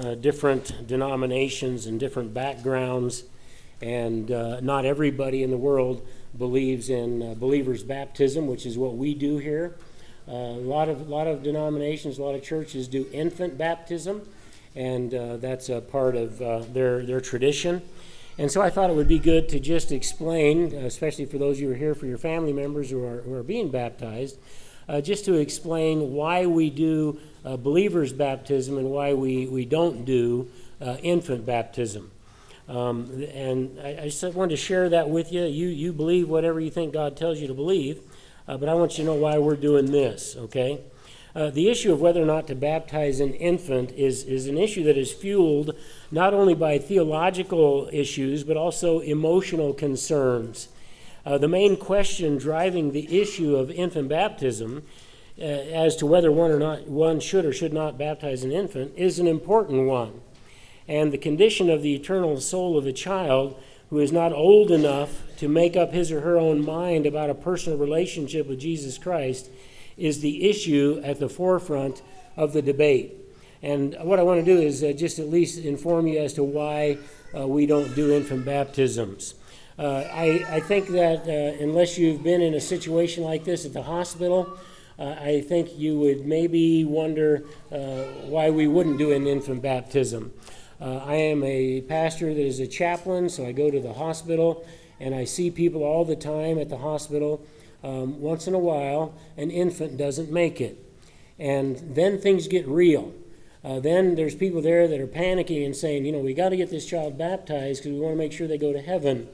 uh, different denominations and different backgrounds, and uh, not everybody in the world believes in uh, believers' baptism, which is what we do here. Uh, a lot of lot of denominations, a lot of churches do infant baptism, and uh, that's a part of their their tradition. And so I thought it would be good to just explain, especially for those of you who are here for your family members who are, who are being baptized, uh, just to explain why we do uh, believers' baptism and why we, we don't do uh, infant baptism. Um, and I, I, just wanted to share that with you. You, you believe whatever you think God tells you to believe, uh, but I want you to know why we're doing this, okay? Uh, the issue of whether or not to baptize an infant is, is an issue that is fueled not only by theological issues, but also emotional concerns. Uh, the main question driving the issue of infant baptism uh, as to whether one or not one should or should not baptize an infant is an important one. And the condition of the eternal soul of a child who is not old enough to make up his or her own mind about a personal relationship with Jesus Christ is the issue at the forefront of the debate. And what I want to do is uh, just at least inform you as to why uh, we don't do infant baptisms. Uh, I, I think that uh, unless you've been in a situation like this at the hospital, uh, I think you would maybe wonder uh, why we wouldn't do an infant baptism. I am a pastor that is a chaplain, so I go to the hospital and I see people all the time at the hospital um, once in a while, an infant doesn't make it. And then things get real. Uh, then there's people there that are panicking and saying, you know, we got to get this child baptized because we want to make sure they go to heaven.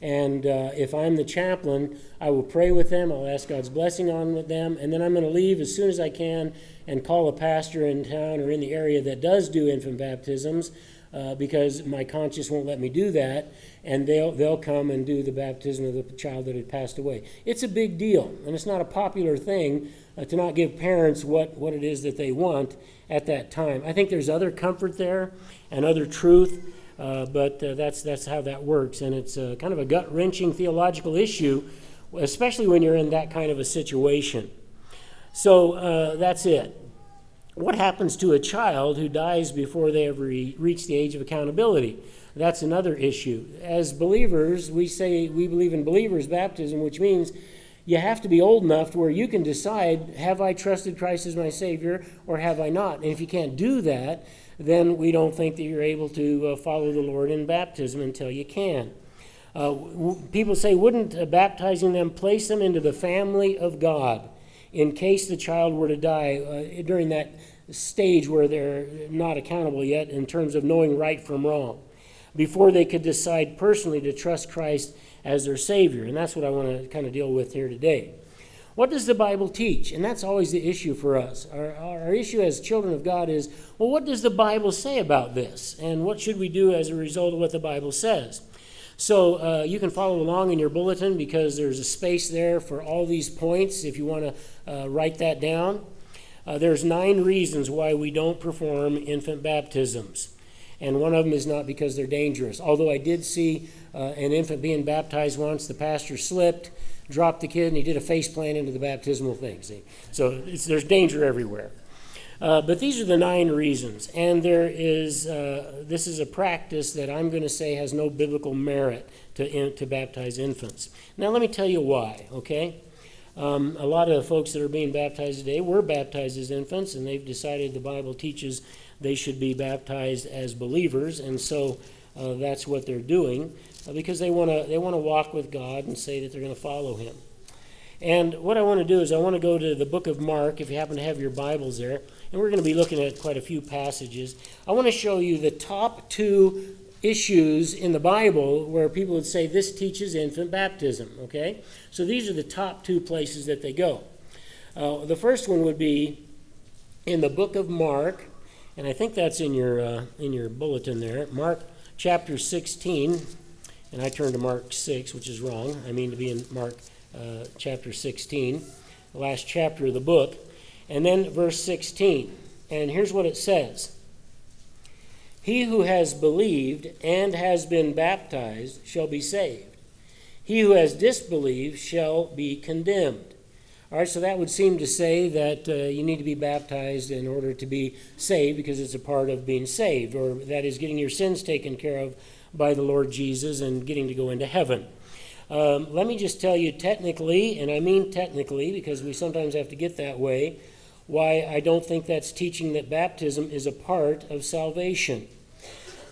And uh, if I'm the chaplain, I will pray with them. I'll ask God's blessing on them. And then I'm going to leave as soon as I can and call a pastor in town or in the area that does do infant baptisms uh, because my conscience won't let me do that, and they'll, they'll come and do the baptism of the child that had passed away. It's a big deal, and it's not a popular thing uh, to not give parents what, what it is that they want at that time. I think there's other comfort there and other truth, uh, but uh, that's, that's how that works, and it's kind of a gut wrenching theological issue, especially when you're in that kind of a situation. So uh, that's it what happens to a child who dies before they ever reach the age of accountability? That's another issue. As believers, we say we believe in believers' baptism, which means you have to be old enough to where you can decide have I trusted Christ as my Savior or have I not? And if you can't do that, then we don't think that you're able to uh, follow the Lord in baptism until you can. Uh, w- people say, wouldn't uh, baptizing them place them into the family of God? in case the child were to die uh, during that stage where they're not accountable yet in terms of knowing right from wrong, before they could decide personally to trust Christ as their Savior. And that's what I want to kind of deal with here today. What does the Bible teach? And that's always the issue for us. Our, our issue as children of God is well, what does the Bible say about this? And what should we do as a result of what the Bible says? So uh, you can follow along in your bulletin because there's a space there for all these points if you want to uh, write that down. Uh, there's nine reasons why we don't perform infant baptisms. And one of them is not because they're dangerous. Although I did see uh, an infant being baptized once, the pastor slipped, dropped the kid, and he did a face plant into the baptismal thing. See? So there's danger everywhere. Uh, but these are the nine reasons, and there is uh, this is a practice that I'm going to say has no biblical merit to in, to baptize infants. Now, let me tell you why. Okay, um, a lot of the folks that are being baptized today were baptized as infants, and they've decided the Bible teaches they should be baptized as believers, and so uh, that's what they're doing because they want to they want to walk with God and say that they're going to follow Him. And what I want to do is I want to go to the book of Mark, if you happen to have your Bibles there and we're going to be looking at quite a few passages. I want to show you the top two issues in the Bible where people would say this teaches infant baptism, okay? So these are the top two places that they go. Uh, the first one would be in the book of Mark, and I think that's in your, uh, in your bulletin there. Mark chapter 16, and I turned to Mark 6, which is wrong. I mean to be in Mark uh, chapter 16, the last chapter of the book. And then verse 16. And here's what it says He who has believed and has been baptized shall be saved. He who has disbelieved shall be condemned. All right, so that would seem to say that uh, you need to be baptized in order to be saved because it's a part of being saved, or that is getting your sins taken care of by the Lord Jesus and getting to go into heaven. Um, let me just tell you technically, and I mean technically because we sometimes have to get that way, why I don't think that's teaching that baptism is a part of salvation.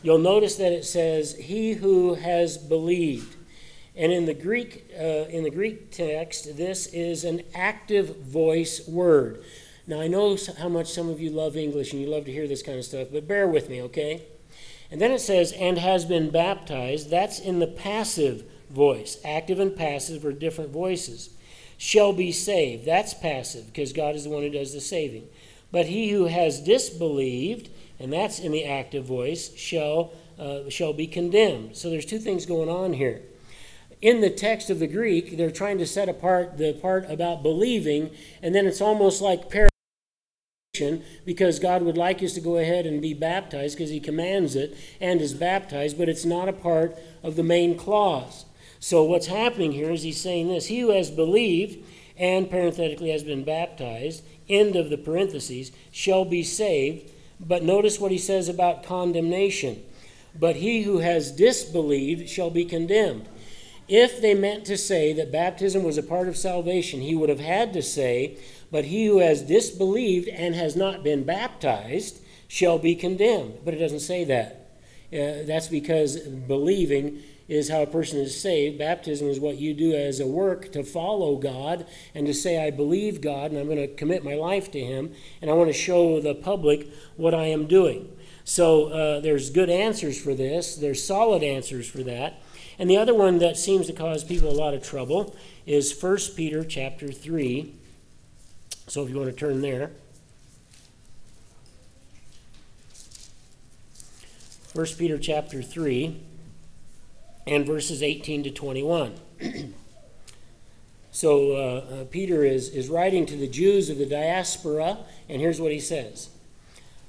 You'll notice that it says, He who has believed. And in the Greek, uh, in the Greek text, this is an active voice word. Now I know how much some of you love English and you love to hear this kind of stuff, but bear with me, okay? And then it says, and has been baptized. That's in the passive voice. Active and passive are different voices. Shall be saved. That's passive because God is the one who does the saving. But he who has disbelieved, and that's in the active voice, shall, uh, shall be condemned. So there's two things going on here. In the text of the Greek, they're trying to set apart the part about believing, and then it's almost like because God would like us to go ahead and be baptized because He commands it and is baptized, but it's not a part of the main clause. So what's happening here is He's saying this He who has believed and parenthetically has been baptized, end of the parentheses, shall be saved. But notice what He says about condemnation. But he who has disbelieved shall be condemned. If they meant to say that baptism was a part of salvation, he would have had to say, but he who has disbelieved and has not been baptized shall be condemned. But it doesn't say that. Uh, that's because believing is how a person is saved. Baptism is what you do as a work to follow God and to say, I believe God and I'm going to commit my life to Him and I want to show the public what I am doing. So uh, there's good answers for this, there's solid answers for that. And the other one that seems to cause people a lot of trouble is 1 Peter chapter 3. So if you want to turn there. 1 Peter chapter 3 and verses 18 to 21. so uh, uh, Peter is, is writing to the Jews of the diaspora, and here's what he says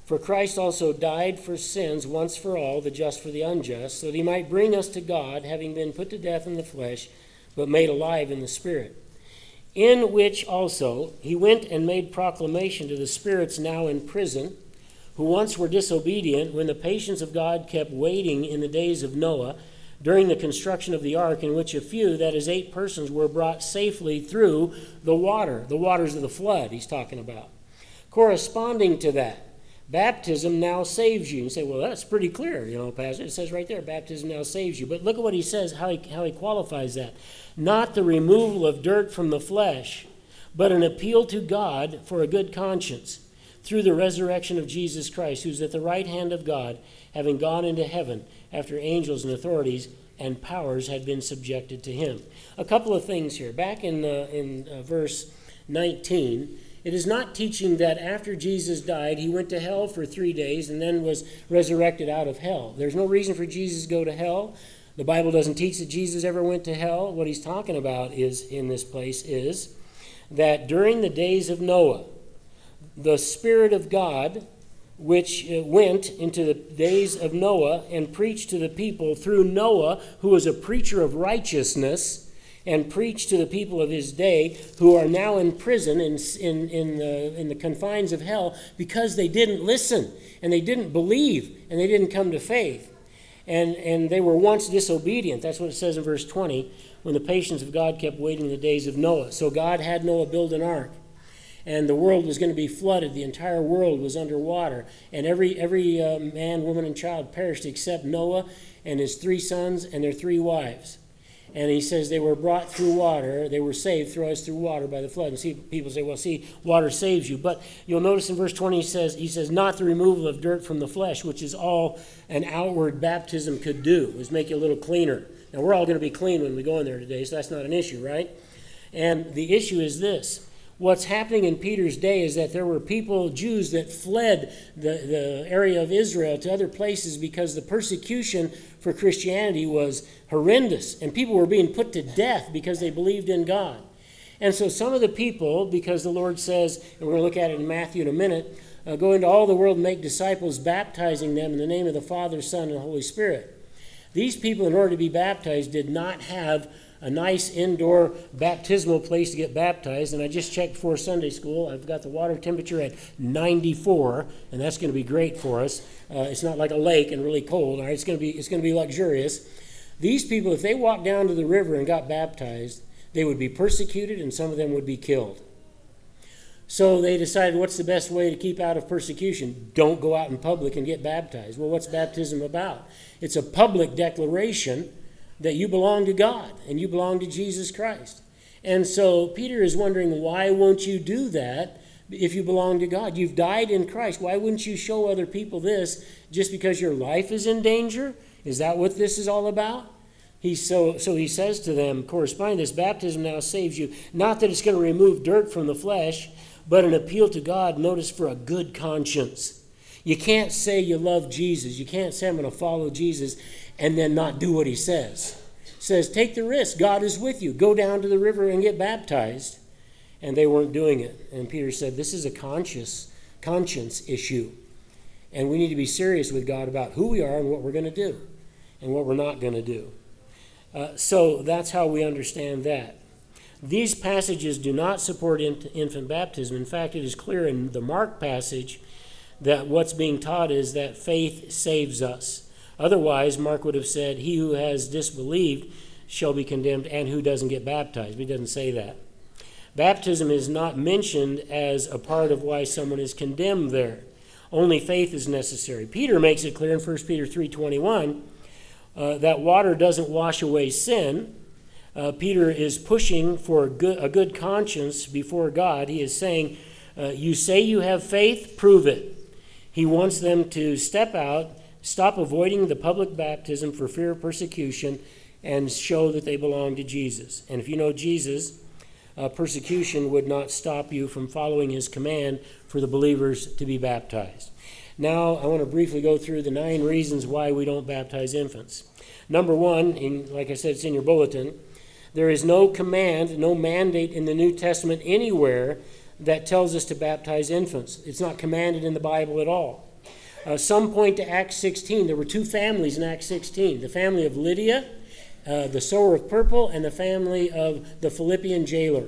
For Christ also died for sins once for all, the just for the unjust, so that he might bring us to God, having been put to death in the flesh, but made alive in the Spirit in which also he went and made proclamation to the spirits now in prison, who once were disobedient, when the patience of God kept waiting in the days of Noah, during the construction of the ark, in which a few, that is, eight persons, were brought safely through the water, the waters of the flood, he's talking about. Corresponding to that, baptism now saves you. You say, well, that's pretty clear, you know, Pastor. It says right there, baptism now saves you. But look at what he says, how he, how he qualifies that not the removal of dirt from the flesh, but an appeal to God for a good conscience through the resurrection of Jesus Christ, who's at the right hand of God, having gone into heaven after angels and authorities and powers had been subjected to him. A couple of things here. Back in, uh, in uh, verse 19, it is not teaching that after Jesus died, he went to hell for three days and then was resurrected out of hell. There's no reason for Jesus to go to hell. The Bible doesn't teach that Jesus ever went to hell. What he's talking about is in this place is that during the days of Noah, the Spirit of God, which uh, went into the days of Noah and preached to the people through Noah, who was a preacher of righteousness, and preached to the people of his day who are now in prison in, in, in, the, in the confines of hell because they didn't listen and they didn't believe and they didn't come to faith and, and they were once disobedient. That's what it says in verse 20, when the patience of God kept waiting the days of Noah. So God had Noah build an ark, and the world was going to be flooded. The entire world was underwater, and every, every uh, man, woman, and child perished except Noah and his three sons and their three wives. And he says they were brought through water, they were saved through us through water by the flood. And see, people say, well, see, water saves you. But you'll notice in verse 20 he says, he says, not the removal of dirt from the flesh, which is all an outward baptism could do, is make you a little cleaner. Now we're all going to be clean when we go in there today, so that's not an issue, right? And the issue is this what's happening in Peter's day is that there were people, Jews, that fled the, the area of Israel to other places because the persecution for Christianity was horrendous, and people were being put to death because they believed in God. And so some of the people, because the Lord says, and we're going to look at it in Matthew in a minute, uh, go into all the world and make disciples, baptizing them in the name of the Father, Son, and Holy Spirit. These people, in order to be baptized, did not have a nice indoor baptismal place to get baptized. And I just checked for Sunday school. I've got the water temperature at 94, and that's going to be great for us. Uh, it's not like a lake and really cold. All right, it's going to be it's going to be luxurious. These people, if they walked down to the river and got baptized, they would be persecuted, and some of them would be killed. So they decided, what's the best way to keep out of persecution? Don't go out in public and get baptized. Well, what's baptism about? It's a public declaration that you belong to God and you belong to Jesus Christ. And so Peter is wondering, why won't you do that if you belong to God? You've died in Christ. Why wouldn't you show other people this just because your life is in danger? Is that what this is all about? He, so, so he says to them, corresponding, this baptism now saves you. Not that it's going to remove dirt from the flesh, but an appeal to God, notice, for a good conscience. You can't say you love Jesus. You can't say, I'm going to follow Jesus, and then not do what he says. He says, Take the risk. God is with you. Go down to the river and get baptized. And they weren't doing it. And Peter said, This is a conscious, conscience issue. And we need to be serious with God about who we are and what we're going to do and what we're not going to do. Uh, so that's how we understand that. These passages do not support infant baptism. In fact, it is clear in the Mark passage that what's being taught is that faith saves us. Otherwise, Mark would have said, He who has disbelieved shall be condemned, and who doesn't get baptized. But he doesn't say that. Baptism is not mentioned as a part of why someone is condemned there. Only faith is necessary. Peter makes it clear in 1 Peter 3.21 uh, that water doesn't wash away sin, uh, Peter is pushing for a good, a good, conscience before God. He is saying, uh, You say you have faith, prove it. He wants them to step out, stop avoiding the public baptism for fear of persecution, and show that they belong to Jesus. And if you know Jesus, uh, persecution would not stop you from following his command for the believers to be baptized. Now, I want to briefly go through the nine reasons why we don't baptize infants. Number one, in, like I said, it's in your bulletin. There is no command, no mandate in the New Testament anywhere that tells us to baptize infants. It's not commanded in the Bible at all. Uh, some point to Acts 16. There were two families in Acts 16 the family of Lydia, uh, the sower of purple, and the family of the Philippian jailer.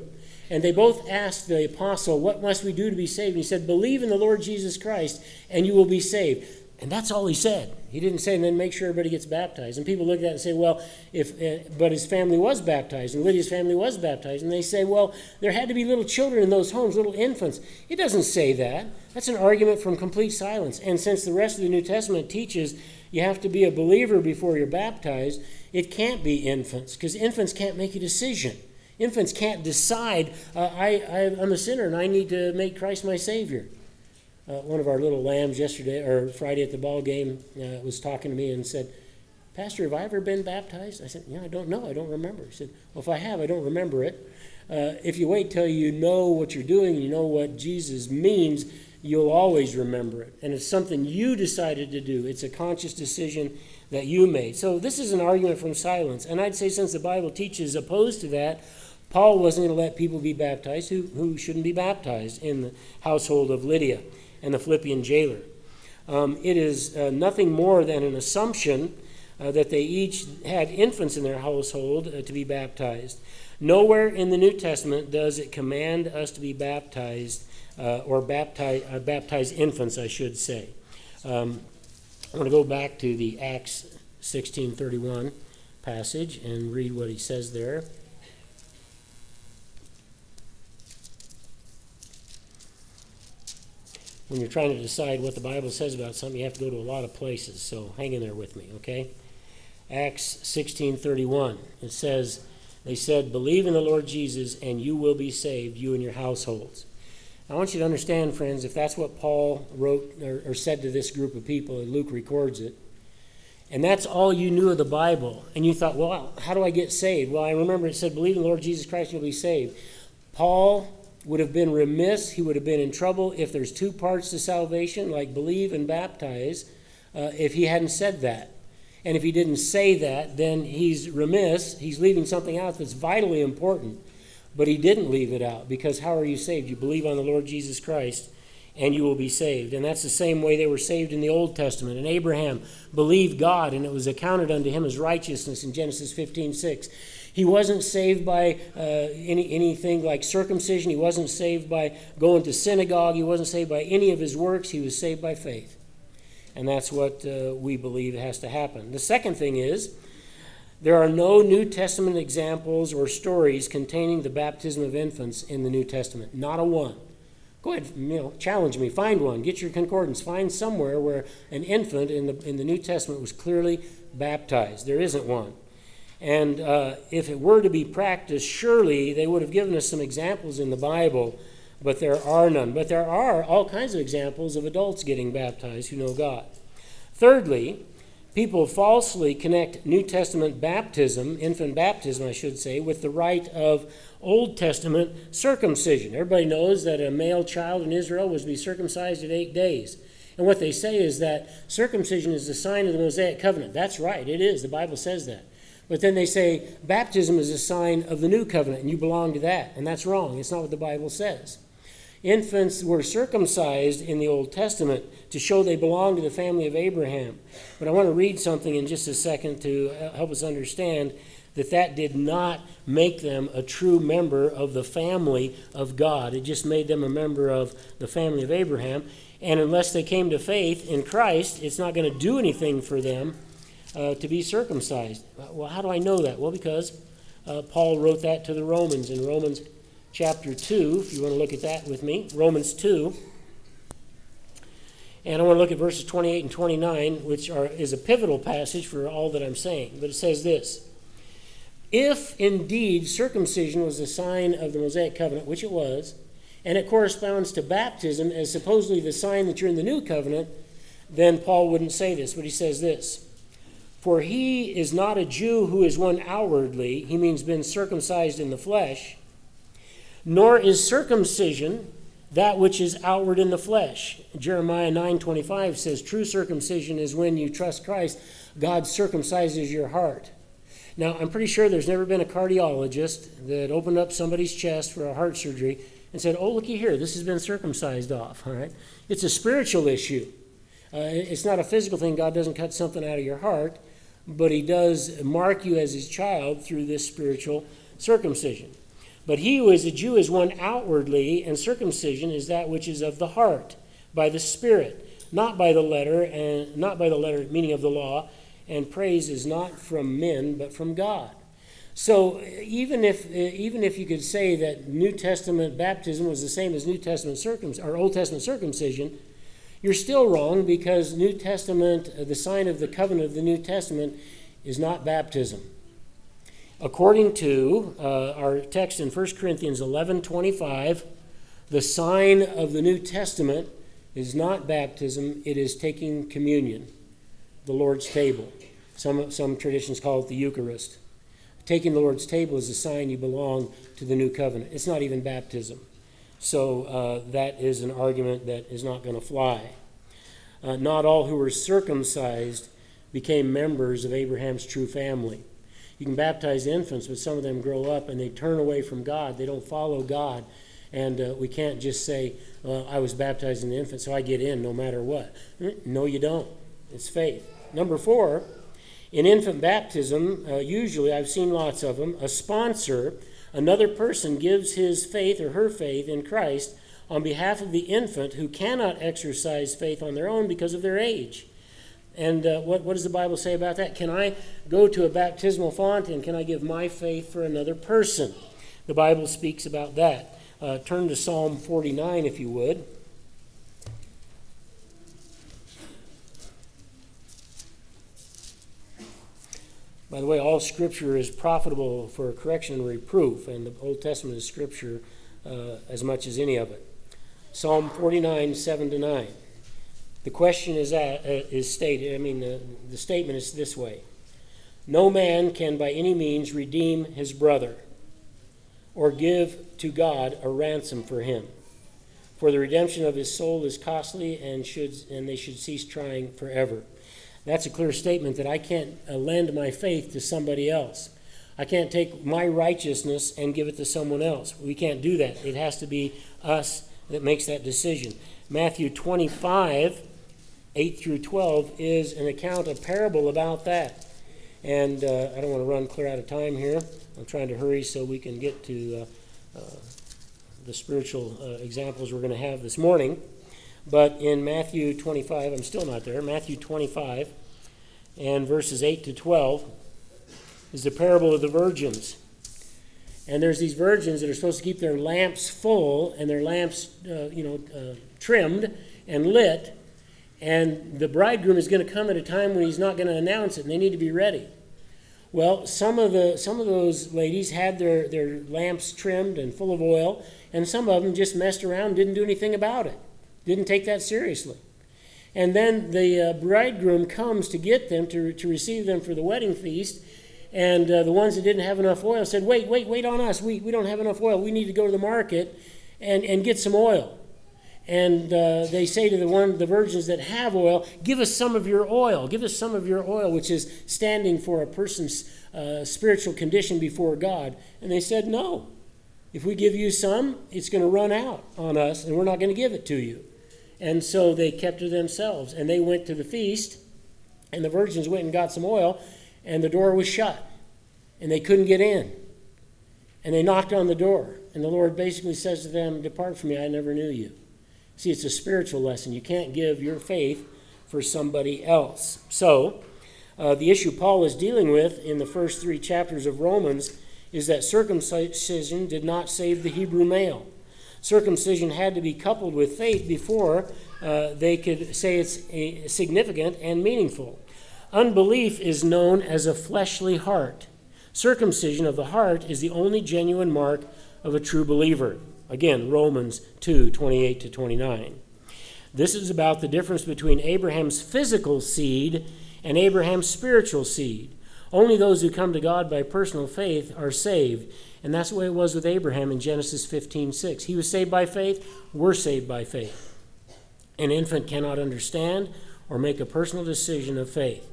And they both asked the apostle, What must we do to be saved? And he said, Believe in the Lord Jesus Christ, and you will be saved. And that's all he said. He didn't say, and then make sure everybody gets baptized. And people look at that and say, well, if, uh, but his family was baptized, and Lydia's family was baptized. And they say, well, there had to be little children in those homes, little infants. It doesn't say that. That's an argument from complete silence. And since the rest of the New Testament teaches you have to be a believer before you're baptized, it can't be infants, because infants can't make a decision. Infants can't decide, uh, I, I, I'm a sinner and I need to make Christ my Savior uh, one of our little lambs yesterday or Friday at the ball game uh, was talking to me and said, Pastor, have I ever been baptized? I said, Yeah, I don't know. I don't remember. He said, Well, if I have, I don't remember it. Uh, if you wait till you know what you're doing you know what Jesus means, you'll always remember it. And it's something you decided to do, it's a conscious decision that you made. So this is an argument from silence. And I'd say, since the Bible teaches opposed to that, Paul wasn't going to let people be baptized who, who shouldn't be baptized in the household of Lydia and the Philippian jailer. Um, it is uh, nothing more than an assumption uh, that they each had infants in their household uh, to be baptized. Nowhere in the New Testament does it command us to be baptized uh, or baptize, uh, baptize infants, I should say. Um, I want to go back to the Acts 16:31 passage and read what he says there. When you're trying to decide what the Bible says about something, you have to go to a lot of places. So hang in there with me, okay? Acts 16:31. It says, they said, "Believe in the Lord Jesus and you will be saved, you and your households." I want you to understand, friends, if that's what Paul wrote or, or said to this group of people, and Luke records it, and that's all you knew of the Bible, and you thought, well, how do I get saved? Well, I remember it said, believe in the Lord Jesus Christ you'll be saved. Paul would have been remiss, he would have been in trouble if there's two parts to salvation, like believe and baptize, uh, if he hadn't said that. And if he didn't say that, then he's remiss. He's leaving something out that's vitally important. But he didn't leave it out because how are you saved? You believe on the Lord Jesus Christ and you will be saved. And that's the same way they were saved in the Old Testament. And Abraham believed God and it was accounted unto him as righteousness in Genesis 15 6. He wasn't saved by uh, any, anything like circumcision. He wasn't saved by going to synagogue. He wasn't saved by any of his works. He was saved by faith. And that's what uh, we believe has to happen. The second thing is there are no New Testament examples or stories containing the baptism of infants in the New Testament. Not a one. Go ahead, you know, challenge me. Find one. Get your concordance. Find somewhere where an infant in the in the New Testament was clearly baptized. There isn't one. And uh, if it were to be practiced, surely they would have given us some examples in the Bible, but there are none. But there are all kinds of examples of adults getting baptized who know God. Thirdly, people falsely connect New Testament baptism, infant baptism, I should say, with the rite of Old Testament circumcision. Everybody knows that a male child in Israel was to be circumcised at eight days. And what they say is that circumcision is the sign of the Mosaic covenant. That's right, it is. The Bible says that. But then they say baptism is a sign of the new covenant, and you belong to that. And that's wrong. It's not what the Bible says. Infants were circumcised in the Old Testament to show they belong to the family of Abraham. But I want to read something in just a second to uh, help us understand that that did not make them a true member of the family of God. It just made them a member of the family of Abraham. And unless they came to faith in Christ, it's not going to do anything for them uh, to be circumcised. Well, how do I know that? Well, because uh, Paul wrote that to the Romans in Romans chapter 2, if you want to look at that with me. Romans 2. And I want to look at verses 28 and 29, which are, is a pivotal passage for all that I'm saying. But it says this If indeed circumcision was a sign of the Mosaic covenant, which it was, and it corresponds to baptism as supposedly the sign that you're in the new covenant, then Paul wouldn't say this. But he says this for he is not a Jew who is one outwardly, he means been circumcised in the flesh, nor is circumcision that which is outward in the flesh. Jeremiah 9:25 says true circumcision is when you trust Christ, God circumcises your heart. Now, I'm pretty sure there's never been a cardiologist that opened up somebody's chest for a heart surgery and said, "Oh, looky here, this has been circumcised off." All right? It's a spiritual issue. Uh, it's not a physical thing. God doesn't cut something out of your heart but he does mark you as his child through this spiritual circumcision. But he who is a Jew is one outwardly, and circumcision is that which is of the heart, by the Spirit, not by the letter, and not by the letter meaning of the law, and praise is not from men, but from God. So even if even if you could say that New Testament baptism was the same as New Testament circum or Old Testament circumcision, you're still wrong because New Testament, uh, the sign of the covenant of the New Testament, is not baptism. According to uh, our text in 1 Corinthians 11 25, the sign of the New Testament is not baptism, it is taking communion, the Lord's table. Some, some traditions call it the Eucharist. Taking the Lord's table is a sign you belong to the new covenant. It's not even baptism. So uh, that is an argument that is not going to fly. Uh, not all who were circumcised became members of Abraham's true family. You can baptize infants, but some of them grow up and they turn away from God. They don't follow God. And uh, we can't just say, I was baptized the infant, so I get in no matter what. No, you don't. It's faith. Number four, in infant baptism, uh, usually I've seen lots of them, a sponsor another person gives his faith or her faith in Christ on behalf of the infant who cannot exercise faith on their own because of their age. And uh, what, what does the Bible say about that? Can I go to a baptismal font and can I give my faith for another person? The Bible speaks about that. Uh, turn to Psalm 49 if you would. By the way, all Scripture is profitable for correction and reproof, and the Old Testament is Scripture uh, as much as any of it. Psalm 49, 7 to 9. The question is, uh, is stated, I mean, the, the statement is this way No man can by any means redeem his brother or give to God a ransom for him. For the redemption of his soul is costly and, should, and they should cease trying forever. That's a clear statement that I can't uh, lend my faith to somebody else. I can't take my righteousness and give it to someone else. We can't do that. It has to be us that makes that decision. Matthew 25, 8 through 12, is an account, a parable about that. And uh, I don't want to run clear out of time here. I'm trying to hurry so we can get to uh, uh, the spiritual uh, examples we're going to have this morning. But in Matthew 25, I'm still not there, Matthew 25 and verses 8 to 12 is the parable of the virgins. And there's these virgins that are supposed to keep their lamps full and their lamps, uh, you know, uh, trimmed and lit. And the bridegroom is going to come at a time when he's not going to announce it, and they need to be ready. Well, some of the some of those ladies had their, their lamps trimmed and full of oil, and some of them just messed around, didn't do anything about it, didn't take that seriously. And then the uh, bridegroom comes to get them to, to receive them for the wedding feast, and uh, the ones that didn't have enough oil said, Wait, wait, wait on us. We, we don't have enough oil. We need to go to the market and, and get some oil. And uh, they say to the one the virgins that have oil, Give us some of your oil. Give us some of your oil, which is standing for a person's uh, spiritual condition before God. And they said, No. If we give you some, it's going to run out on us, and we're not going to give it to you. And so they kept to themselves. And they went to the feast, and the virgins went and got some oil, and the door was shut, and they couldn't get in. And they knocked on the door, and the Lord basically says to them, Depart from me, I never knew you. See, it's a spiritual lesson. You can't give your faith for somebody else. So, uh, the issue Paul is dealing with in the first three chapters of Romans is that circumcision did not save the Hebrew male. Circumcision had to be coupled with faith before uh, they could say it's significant and meaningful. Unbelief is known as a fleshly heart. Circumcision of the heart is the only genuine mark of a true believer. Again, Romans 2 28 to 29. This is about the difference between Abraham's physical seed and Abraham's spiritual seed. Only those who come to God by personal faith are saved. And that's the way it was with Abraham in Genesis 15 6. He was saved by faith, we're saved by faith. An infant cannot understand or make a personal decision of faith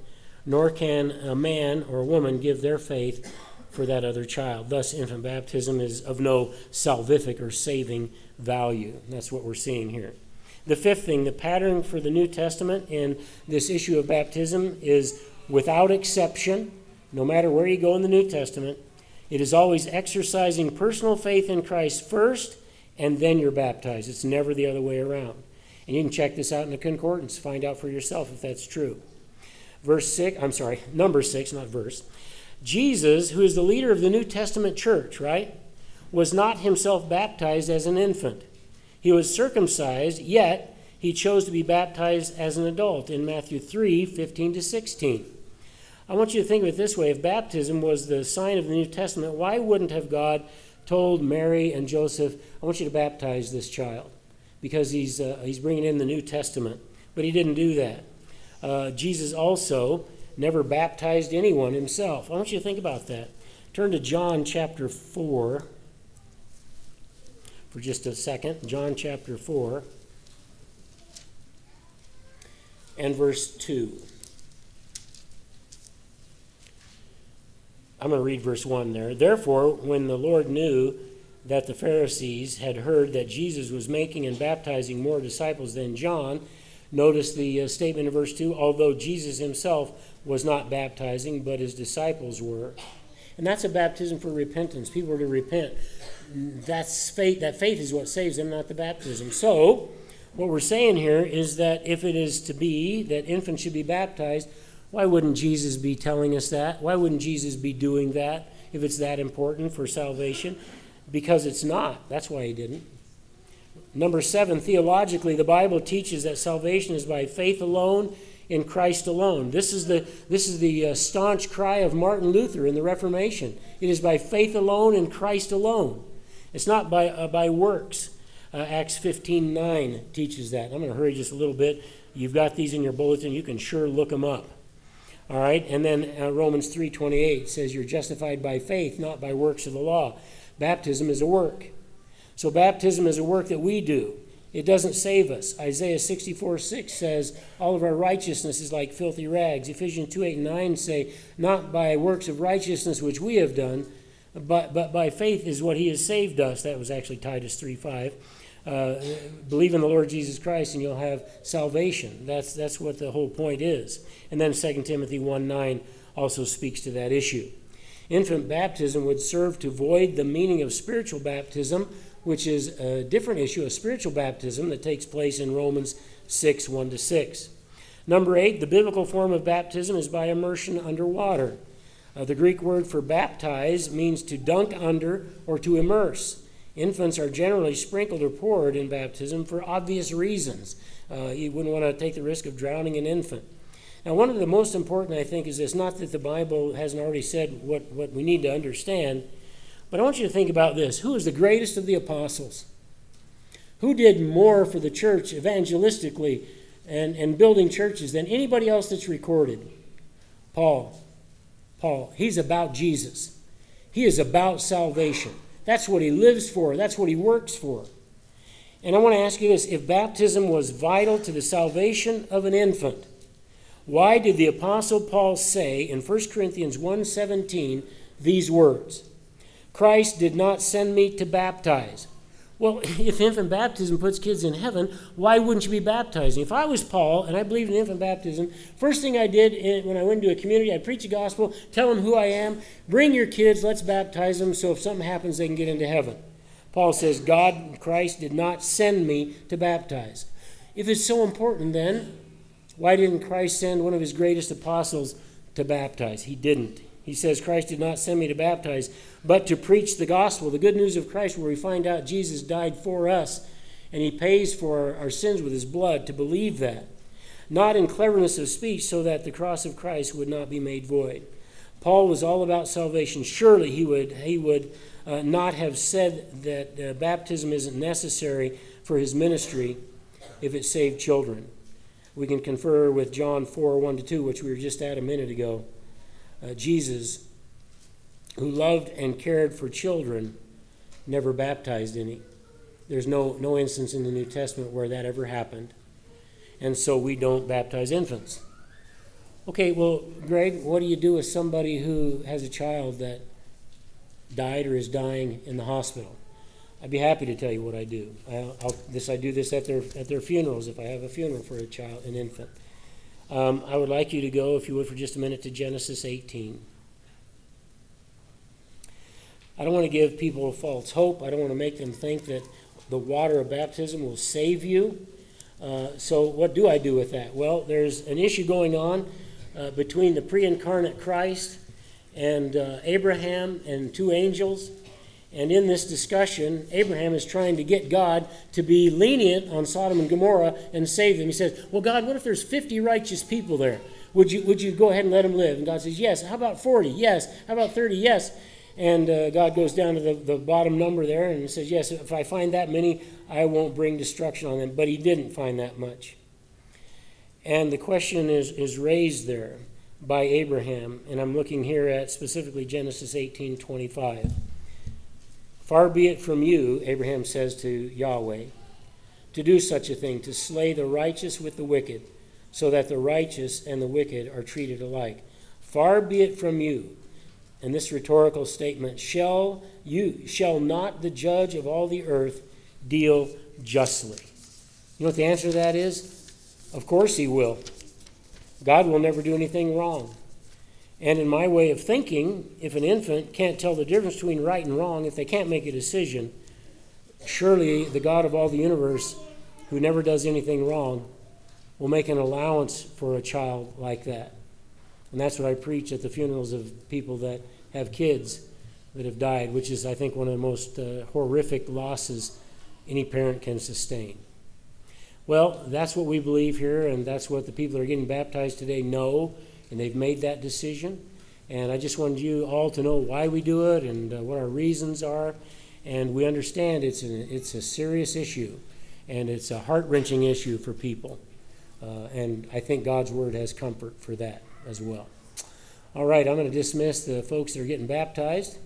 nor can a man or a woman give their faith for that other child. Thus, infant baptism is of no salvific or saving value. That's what we're seeing here. The fifth thing, the pattern for the New Testament in this issue of baptism is without exception, no matter where you go in the New Testament, it is always exercising personal faith in Christ first, and then you're baptized. It's never the other way around. And you can check this out in the concordance, find out for yourself if that's true verse 6, I'm sorry, number 6, not verse. Jesus, who is the leader of the New Testament church, right, was not himself baptized as an infant. He was circumcised, yet he chose to be baptized as an adult in Matthew 3 15 to 16. I want you to think of it this way if baptism was the sign of the New Testament, why wouldn't have God told Mary and Joseph, I want you to baptize this child? Because he's, uh, he's bringing in the New Testament. But he didn't do that uh, Jesus also never baptized anyone himself. I want you to think about that. Turn to John chapter 4 for just a second. John chapter 4 and verse 2. I'm going to read verse 1 there. Therefore, when the Lord knew that the Pharisees had heard that Jesus was making and baptizing more disciples than John, Notice the uh, statement in verse 2 although Jesus himself was not baptizing, but his disciples were. And that's a baptism for repentance. People are to repent. That's faith. That faith is what saves them, not the baptism. So, what we're saying here is that if it is to be that infants should be baptized, why wouldn't Jesus be telling us that? Why wouldn't Jesus be doing that if it's that important for salvation? Because it's not. That's why he didn't. Number seven, theologically, the Bible teaches that salvation is by faith alone in Christ alone. This is the, this is the uh, staunch cry of Martin Luther in the Reformation. It is by faith alone in Christ alone. It's not by, uh, by works. Uh, Acts 15 9 teaches that. I'm going to hurry just a little bit. You've got these in your bulletin. You can sure look them up. All right, and then uh, Romans 3:28 says you're justified by faith, not by works of the law. Baptism is a work. So baptism is a work that we do. It doesn't save us. Isaiah 64 6 says, All of our righteousness is like filthy rags. Ephesians 2 8 and 9 say, Not by works of righteousness which we have done, but, but by faith is what he has saved us. That was actually Titus 3 5. Uh, believe in the Lord Jesus Christ and you'll have salvation. That's, that's what the whole point is. And then 2 Timothy 1 9 also speaks to that issue. Infant baptism would serve to void the meaning of spiritual baptism, which is a different issue, a spiritual baptism that takes place in Romans 6 1 to 6. Number eight, the biblical form of baptism is by immersion under water. Uh, the Greek word for baptize means to dunk under or to immerse. Infants are generally sprinkled or poured in baptism for obvious reasons. Uh, you wouldn't want to take the risk of drowning an infant. Now, one of the most important, I think, is this not that the Bible hasn't already said what, what we need to understand, but I want you to think about this. Who is the greatest of the apostles? Who did more for the church evangelistically and, and building churches than anybody else that's recorded? Paul. Paul. He's about Jesus, he is about salvation. That's what he lives for, that's what he works for. And I want to ask you this if baptism was vital to the salvation of an infant, why did the apostle Paul say in 1 Corinthians 1:17 these words? Christ did not send me to baptize. Well, if infant baptism puts kids in heaven, why wouldn't you be baptizing? If I was Paul and I believed in infant baptism, first thing I did when I went into a community, I'd preach the gospel, tell them who I am, bring your kids, let's baptize them so if something happens, they can get into heaven. Paul says, God, Christ, did not send me to baptize. If it's so important, then why didn't Christ send one of his greatest apostles to baptize? He didn't. He says, Christ did not send me to baptize, but to preach the gospel, the good news of Christ, where we find out Jesus died for us and he pays for our sins with his blood, to believe that. Not in cleverness of speech, so that the cross of Christ would not be made void. Paul was all about salvation. Surely he would, he would uh, not have said that uh, baptism isn't necessary for his ministry if it saved children we can confer with John 4 1 to 2, which we were just at a minute ago. Uh, Jesus, who loved and cared for children, never baptized any. There's no, no instance in the New Testament where that ever happened. And so we don't baptize infants. Okay, well, Greg, what do you do with somebody who has a child that died or is dying in the hospital? I'd be happy to tell you what I do. I'll, I'll, this I do this at their at their funerals if I have a funeral for a child, an infant. Um, I would like you to go, if you would, for just a minute to Genesis 18. I don't want to give people false hope. I don't want to make them think that the water of baptism will save you. Uh, so, what do I do with that? Well, there's an issue going on uh, between the pre incarnate Christ and uh, Abraham and two angels. And in this discussion, Abraham is trying to get God to be lenient on Sodom and Gomorrah and save them. He says, Well, God, what if there's 50 righteous people there? Would you, would you go ahead and let them live? And God says, Yes. How about 40? Yes. How about 30? Yes. And uh, God goes down to the, the bottom number there and says, Yes, if I find that many, I won't bring destruction on them. But he didn't find that much. And the question is, is raised there by Abraham. And I'm looking here at specifically Genesis 18 25. Far be it from you, Abraham says to Yahweh, to do such a thing, to slay the righteous with the wicked, so that the righteous and the wicked are treated alike. Far be it from you. And this rhetorical statement, shall you shall not the judge of all the earth deal justly? You know what the answer to that is? Of course he will. God will never do anything wrong. And in my way of thinking, if an infant can't tell the difference between right and wrong, if they can't make a decision, surely the God of all the universe, who never does anything wrong, will make an allowance for a child like that. And that's what I preach at the funerals of people that have kids that have died, which is, I think, one of the most uh, horrific losses any parent can sustain. Well, that's what we believe here, and that's what the people that are getting baptized today know and they've made that decision. And I just wanted you all to know why we do it and uh, what our reasons are. And we understand it's a, it's a serious issue and it's a heart wrenching issue for people. Uh, and I think God's Word has comfort for that as well. All right, I'm going to dismiss the folks that are getting baptized.